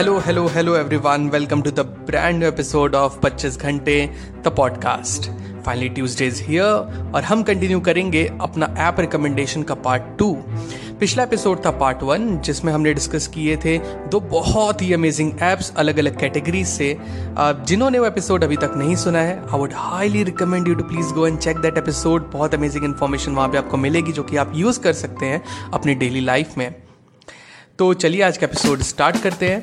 hello hello hello everyone welcome to the brand new episode of 25 घंटे the podcast finally Tuesday is here और हम continue करेंगे अपना app recommendation का part two पिछला episode था पार्ट वन जिसमें हमने डिस्कस किए थे दो बहुत ही अमेजिंग एप्स अलग अलग कैटेगरीज से जिन्होंने वो एपिसोड अभी तक नहीं सुना है I would highly recommend you to please go and check that episode बहुत अमेजिंग इन्फॉर्मेशन वहाँ पे आपको मिलेगी जो कि आप यूज़ कर सकते हैं अपनी डेली लाइफ में। तो चलिए आज का एपिसोड स्टार्ट करते हैं।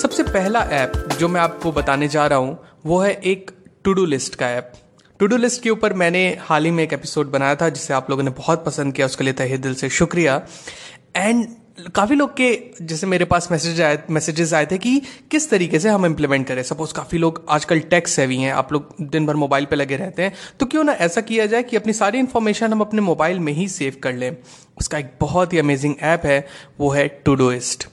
सबसे पहला ऐप जो मैं आपको बताने जा रहा हूँ, वो है एक टू डू लिस्ट का ऐप। टू डू लिस्ट के ऊपर मैंने हाल ही में एक एपिसोड बनाया था, जिसे आप लोगों ने बहुत पसंद किया, उसके लिए तहे दिल से शुक्रिया। एंड काफ़ी लोग के, जैसे मेरे पास मैसेज आए, मैसेजेस आए थे कि किस तरीके से हम इम्प्लीमेंट करें। सपोज़ काफ़ी लोग आजकल टेक्स सेवी हैं, आप लोग दिन भर मोबाइल पे लगे रहते हैं तो क्यों ना ऐसा किया जाए कि अपनी सारी इन्फॉर्मेशन हम अपने मोबाइल में ही सेव कर लें। उसका एक बहुत ही अमेजिंग ऐप है, वो है Todoist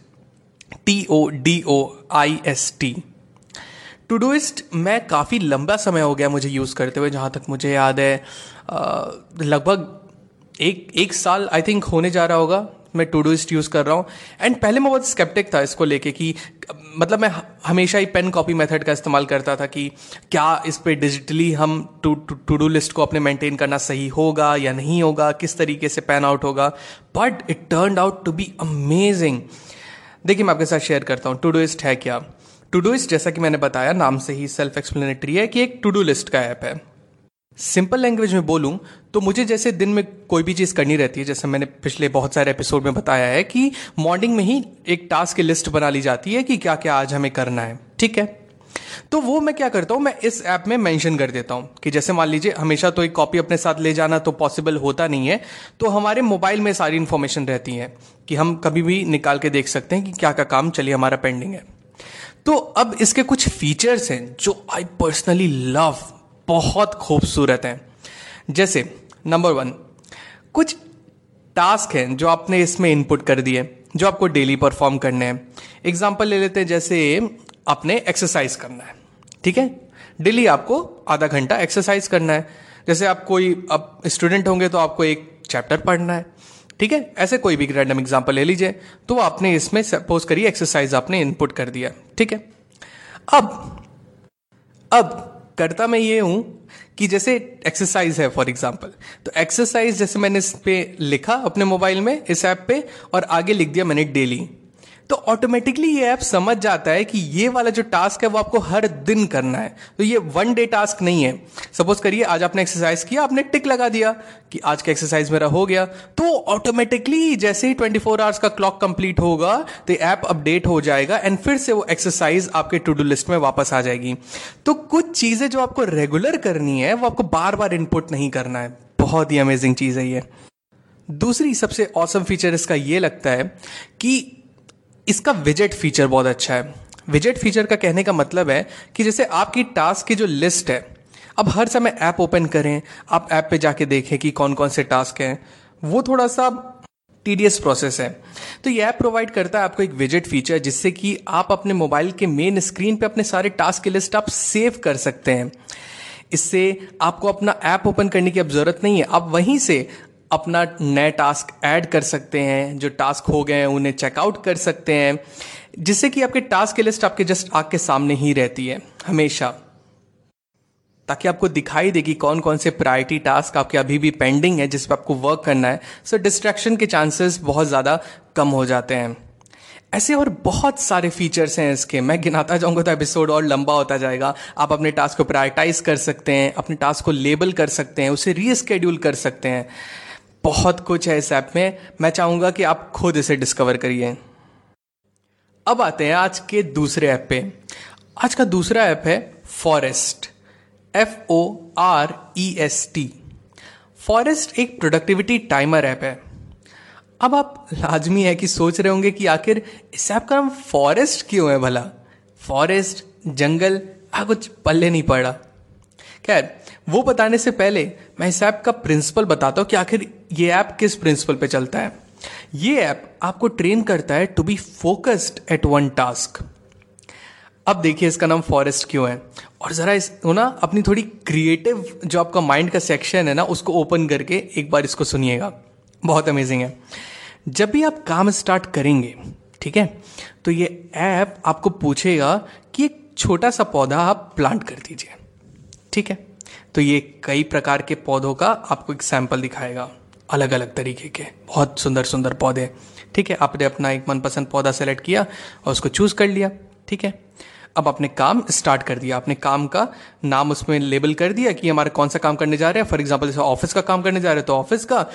T O D O I S T Todoist मैं काफ़ी लंबा समय हो गया मुझे यूज़ करते हुए, जहाँ तक मुझे याद है लगभग एक एक साल आई थिंक होने जा रहा होगा, मैं टूडूइस्ट यूज़ कर रहा हूँ। एंड पहले मैं बहुत स्केप्टिक था इसको लेके कि मतलब मैं हमेशा ही पेन कॉपी मेथड का इस्तेमाल करता था कि क्या इस पर डिजिटली हम टू टू डू लिस्ट को अपने मेंटेन करना सही होगा या नहीं होगा, किस तरीके से पैन आउट होगा। But it turn out to be amazing देखिए, मैं आपके साथ शेयर करता हूँ। टू है क्या? टू जैसा कि मैंने बताया, नाम से ही सेल्फ एक्सप्लेनेटरी है कि एक टू डू लिस्ट का ऐप है। सिंपल लैंग्वेज में बोलूँ तो मुझे जैसे दिन में कोई भी चीज़ करनी रहती है, जैसे मैंने पिछले बहुत सारे एपिसोड में बताया है कि मॉर्निंग में ही एक टास्क की लिस्ट बना ली जाती है कि क्या क्या आज हमें करना है। ठीक है? तो वो मैं क्या करता हूँ, मैं इस ऐप में मेंशन कर देता हूँ कि जैसे मान लीजिए, हमेशा तो एक कॉपी अपने साथ ले जाना तो पॉसिबल होता नहीं है तो हमारे मोबाइल में सारी इन्फॉर्मेशन रहती है कि हम कभी भी निकाल के देख सकते हैं कि क्या क्या काम चलिए हमारा पेंडिंग है। तो अब इसके कुछ फीचर्स हैं जो आई पर्सनली लव बहुत खूबसूरत हैं। जैसे नंबर वन कुछ टास्क हैं जो आपने इसमें इनपुट कर दिए, जो आपको डेली परफॉर्म करने हैं। एग्ज़ाम्पल ले लेते हैं, जैसे आपने एक्सरसाइज करना है। ठीक है? डेली आपको आधा घंटा एक्सरसाइज करना है। जैसे आप कोई अब स्टूडेंट होंगे तो आपको एक चैप्टर पढ़ना है। ठीक है? ऐसे कोई भी रैंडम एग्ज़ाम्पल ले लीजिए। तो आपने इसमें सपोज़ करिए एक्सरसाइज आपने इनपुट कर दिया। ठीक है? अब अब करता मैं ये हूँ कि जैसे एक्सरसाइज है फॉर एग्ज़ाम्पल तो एक्सरसाइज जैसे मैंने इस पे लिखा अपने मोबाइल में, इस ऐप पे, और आगे लिख दिया मैंने डेली तो ऑटोमेटिकली ये ऐप समझ जाता है कि ये वाला जो टास्क है वो आपको हर दिन करना है। तो ये वन डे टास्क नहीं है। सपोज़ करिए, आज आपने एक्सरसाइज किया, आपने टिक लगा दिया कि आज का एक्सरसाइज मेरा हो गया। तो ऑटोमेटिकली जैसे ही 24 फोर आवर्स का क्लॉक कंप्लीट होगा तो ऐप अपडेट हो जाएगा एंड फिर से वो एक्सरसाइज आपके टू डू लिस्ट में वापस आ जाएगी। तो कुछ चीज़ें जो आपको रेगुलर करनी है, वो आपको बार बार इनपुट नहीं करना है। बहुत ही अमेजिंग चीज़ है ये। दूसरी सबसे औसम फीचर इसका ये लगता है कि इसका विजेट फीचर बहुत अच्छा है। विजेट फीचर का कहने का मतलब है कि जैसे आपकी टास्क की जो लिस्ट है, अब हर समय ऐप ओपन करें, आप ऐप पे जाके देखें कि कौन कौन से टास्क हैं। वो थोड़ा सा टीडियस प्रोसेस है। तो ये ऐप प्रोवाइड करता है आपको एक विजेट फीचर जिससे कि आप अपने मोबाइल के मेन स्क्रीन पे अपने सारे टास्क की लिस्ट आप सेव कर सकते हैं। इससे आपको अपना ऐप ओपन करने की अब ज़रूरत नहीं है। आप वहीं से अपना नए टास्क ऐड कर सकते हैं, जो टास्क हो गए हैं, उन्हें चेकआउट कर सकते हैं, जिससे कि आपके टास्क की लिस्ट आपके जस्ट आग के सामने ही रहती है, हमेशा। ताकि आपको दिखाई देगी कौन कौन से प्रायोरिटी टास्क आपके अभी भी पेंडिंग है, जिस पर आपको वर्क करना है सो डिस्ट्रैक्शन के चांसेस बहुत ज़्यादा कम हो जाते हैं। ऐसे और बहुत सारे फीचर्स हैं इसके, मैं गिनाता जाऊँगा तो एपिसोड और लंबा होता जाएगा। आप अपने टास्क को प्रायोरिटाइज कर सकते हैं, अपने टास्क को लेबल कर सकते हैं, उसे रीस्केड्यूल कर सकते हैं। बहुत कुछ है इस ऐप में। मैं चाहूँगा कि आप खुद इसे डिस्कवर करिए। अब आते हैं आज के दूसरे ऐप पे। आज का दूसरा ऐप है forest F O R E S T forest एक प्रोडक्टिविटी टाइमर ऐप है। अब आप लाजमी है कि सोच रहे होंगे कि आखिर इस ऐप का नाम फॉरेस्ट क्यों है भला? फॉरेस्ट जंगल, आ, कुछ पल्ले नहीं पड़ा। खैर, वो बताने से पहले मैं इस ऐप का प्रिंसिपल बताता हूँ कि आखिर ये ऐप किस प्रिंसिपल पे चलता है? ये ऐप आपको ट्रेन करता है to be focused at one task अब देखिए इसका नाम फॉरेस्ट क्यों है? और ज़रा इस ना अपनी थोड़ी क्रिएटिव जो आपका माइंड का सेक्शन है ना, उसको ओपन करके एक बार इसको सुनिएगा। बहुत अमेजिंग है। जब भी आप काम स्टार्ट करेंगे, ठीक है? तो ये ऐप आपको पूछेगा कि एक छोटा सा पौधा आप प्लांट कर दीजिए, ठीक है? तो ये कई प्रकार के पौधों का आपको एक सैंपल दिखाएगा। अलग अलग तरीके के। बहुत सुंदर सुंदर पौधे। ठीक है, आपने अपना एक मनपसंद पौधा सेलेक्ट किया और उसको चूज़ कर लिया। ठीक है? अब आपने काम स्टार्ट कर दिया। आपने काम का नाम उसमें लेबल कर दिया कि हमारा कौन सा काम करने जा रहे हैं। फॉर एग्ज़ाम्पल जैसे ऑफ़िस का काम करने जा रहे हैं तो ऑफ़िस का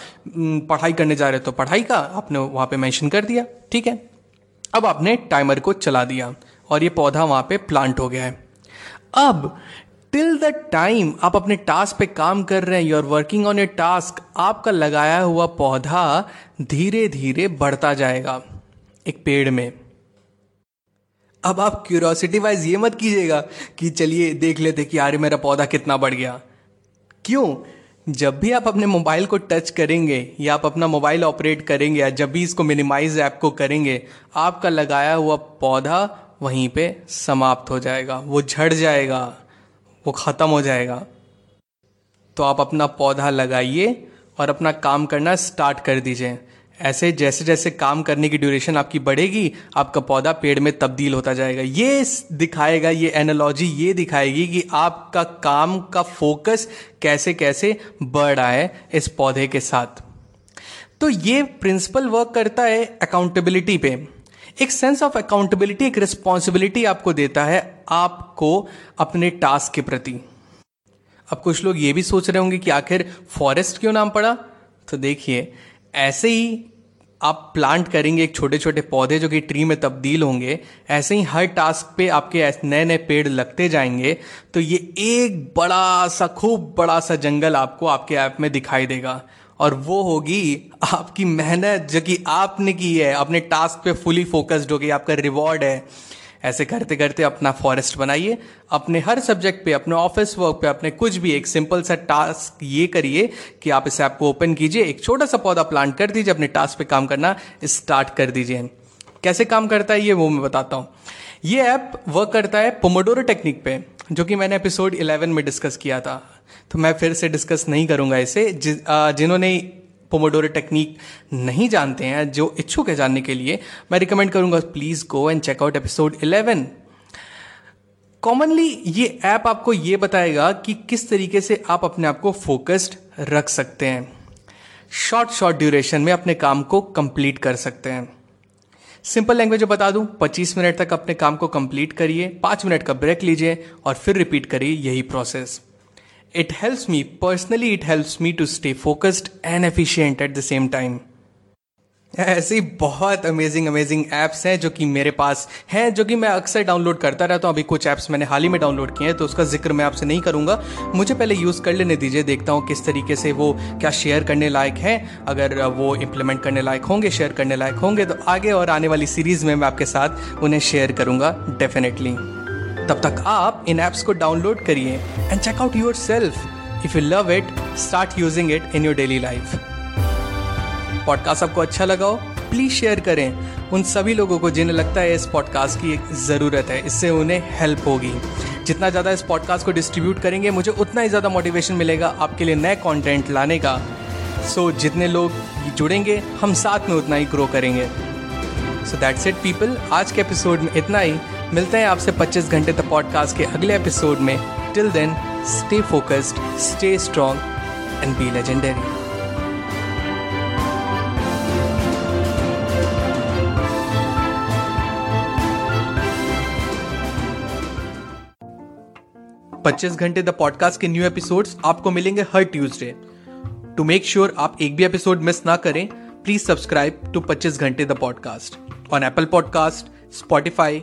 पढ़ाई करने जा रहे हैं तो पढ़ाई का आपने वहाँ पे मेंशन कर दिया। ठीक है? अब आपने टाइमर को चला दिया और ये पौधा वहाँ पे प्लांट हो गया है। अब टिल द टाइम आप अपने टास्क पे काम कर रहे हैं you are working on a task आपका लगाया हुआ पौधा धीरे धीरे बढ़ता जाएगा एक पेड़ में। अब आप क्यूरोसिटी वाइज ये मत कीजिएगा कि चलिए देख लेते कि यार मेरा पौधा कितना बढ़ गया। क्यों? जब भी आप अपने मोबाइल को टच करेंगे या आप अपना मोबाइल ऑपरेट करेंगे या जब भी इसको मिनिमाइज ऐप को करेंगे, आपका लगाया हुआ पौधा वहीं पे समाप्त हो जाएगा, वो झड़ जाएगा। वो ख़त्म हो जाएगा। तो आप अपना पौधा लगाइए और अपना काम करना स्टार्ट कर दीजिए। ऐसे जैसे जैसे काम करने की ड्यूरेशन आपकी बढ़ेगी, आपका पौधा पेड़ में तब्दील होता जाएगा। ये दिखाएगा, ये एनालॉजी ये दिखाएगी कि आपका काम का फोकस कैसे कैसे बढ़ रहा है इस पौधे के साथ। तो ये प्रिंसिपल वर्क करता है अकाउंटेबिलिटी पे। एक सेंस ऑफ़ अकाउंटेबिलिटी एक रिस्पॉन्सिबिलिटी आपको देता है आपको अपने टास्क के प्रति। अब कुछ लोग ये भी सोच रहे होंगे कि आखिर फॉरेस्ट क्यों नाम पड़ा? तो देखिए, ऐसे ही आप प्लांट करेंगे एक छोटे छोटे पौधे जो कि ट्री में तब्दील होंगे, ऐसे ही हर टास्क पे आपके नए नए पेड़ लगते जाएँगे तो ये एक बड़ा सा, खूब बड़ा सा जंगल आपको आपके ऐप में दिखाई देगा। और वो होगी आपकी मेहनत जो कि आपने की है अपने टास्क पे फुली फोकस्ड होगी आपका रिवॉर्ड है। ऐसे करते करते अपना फॉरेस्ट बनाइए, अपने हर सब्जेक्ट पे, अपने ऑफ़िस वर्क पे, अपने कुछ भी, एक सिंपल सा टास्क ये करिए कि आप इस ऐप को ओपन कीजिए, एक छोटा सा पौधा प्लांट कर दीजिए, अपने टास्क पे काम करना स्टार्ट कर दीजिए। कैसे काम करता है ये वो मैं बताता हूँ। ये ऐप वर्क करता है पोमोडोरो टेक्निक पे, जो कि मैंने एपिसोड 11 में डिस्कस किया था। तो मैं फिर से डिस्कस नहीं करूँगा इसे। जिन्होंने पोमोडोरो टेक्निक नहीं जानते हैं, जो इच्छुक है जानने के लिए, मैं रिकमेंड करूँगा please go and check out episode 11 commonly ये ऐप आपको ये बताएगा कि किस तरीके से आप अपने आप को फोकस्ड रख सकते हैं। शॉर्ट शॉर्ट ड्यूरेशन में अपने काम को कंप्लीट कर सकते हैं। सिंपल लैंग्वेज बता दूँ 25 मिनट तक अपने काम को कंप्लीट करिए, पाँच मिनट का ब्रेक लीजिए और फिर रिपीट करिए यही process It helps me, personally it helps me to stay focused and efficient at the same time ऐसी बहुत अमेजिंग अमेजिंग ऐप्स हैं जो कि मेरे पास हैं जो कि मैं अक्सर डाउनलोड करता रहता हूँ। अभी कुछ ऐप्स मैंने हाल ही में डाउनलोड किए हैं तो उसका ज़िक्र मैं आपसे नहीं करूँगा। मुझे पहले यूज़ कर लेने दीजिए देखता हूँ किस तरीके से वो क्या शेयर करने लायक है। अगर वो इम्प्लीमेंट करने लायक होंगे शेयर करने लायक होंगे तो आगे और आने वाली सीरीज़ में मैं आपके साथ उन्हें शेयर करूँगा डेफिनेटली तब तक आप इन एप्स को डाउनलोड करिए and check out yourself if you love it start using it in your daily life podcast आपको अच्छा लगा हो प्लीज़ शेयर करें। उन सभी लोगों को जिन्हें लगता है इस पॉडकास्ट की एक ज़रूरत है इससे उन्हें हेल्प होगी। जितना ज़्यादा इस पॉडकास्ट को डिस्ट्रीब्यूट करेंगे मुझे उतना ही ज़्यादा मोटिवेशन मिलेगा आपके लिए नए कंटेंट लाने का। सो so, जितने लोग जुड़ेंगे हम साथ में उतना ही ग्रो करेंगे। सो दैट्स इट पीपल आज के एपिसोड में इतना ही। मिलते हैं आपसे 25 घंटे तक पॉडकास्ट के अगले एपिसोड में. Till then stay focused stay strong and be legendary पच्चीस घंटे द पॉडकास्ट के न्यू एपिसोड्स आपको मिलेंगे हर ट्यूसडे टू मेक श्योर आप एक भी एपिसोड मिस ना करें प्लीज़ सब्सक्राइब टू पच्चीस घंटे the podcast on Apple podcast Spotify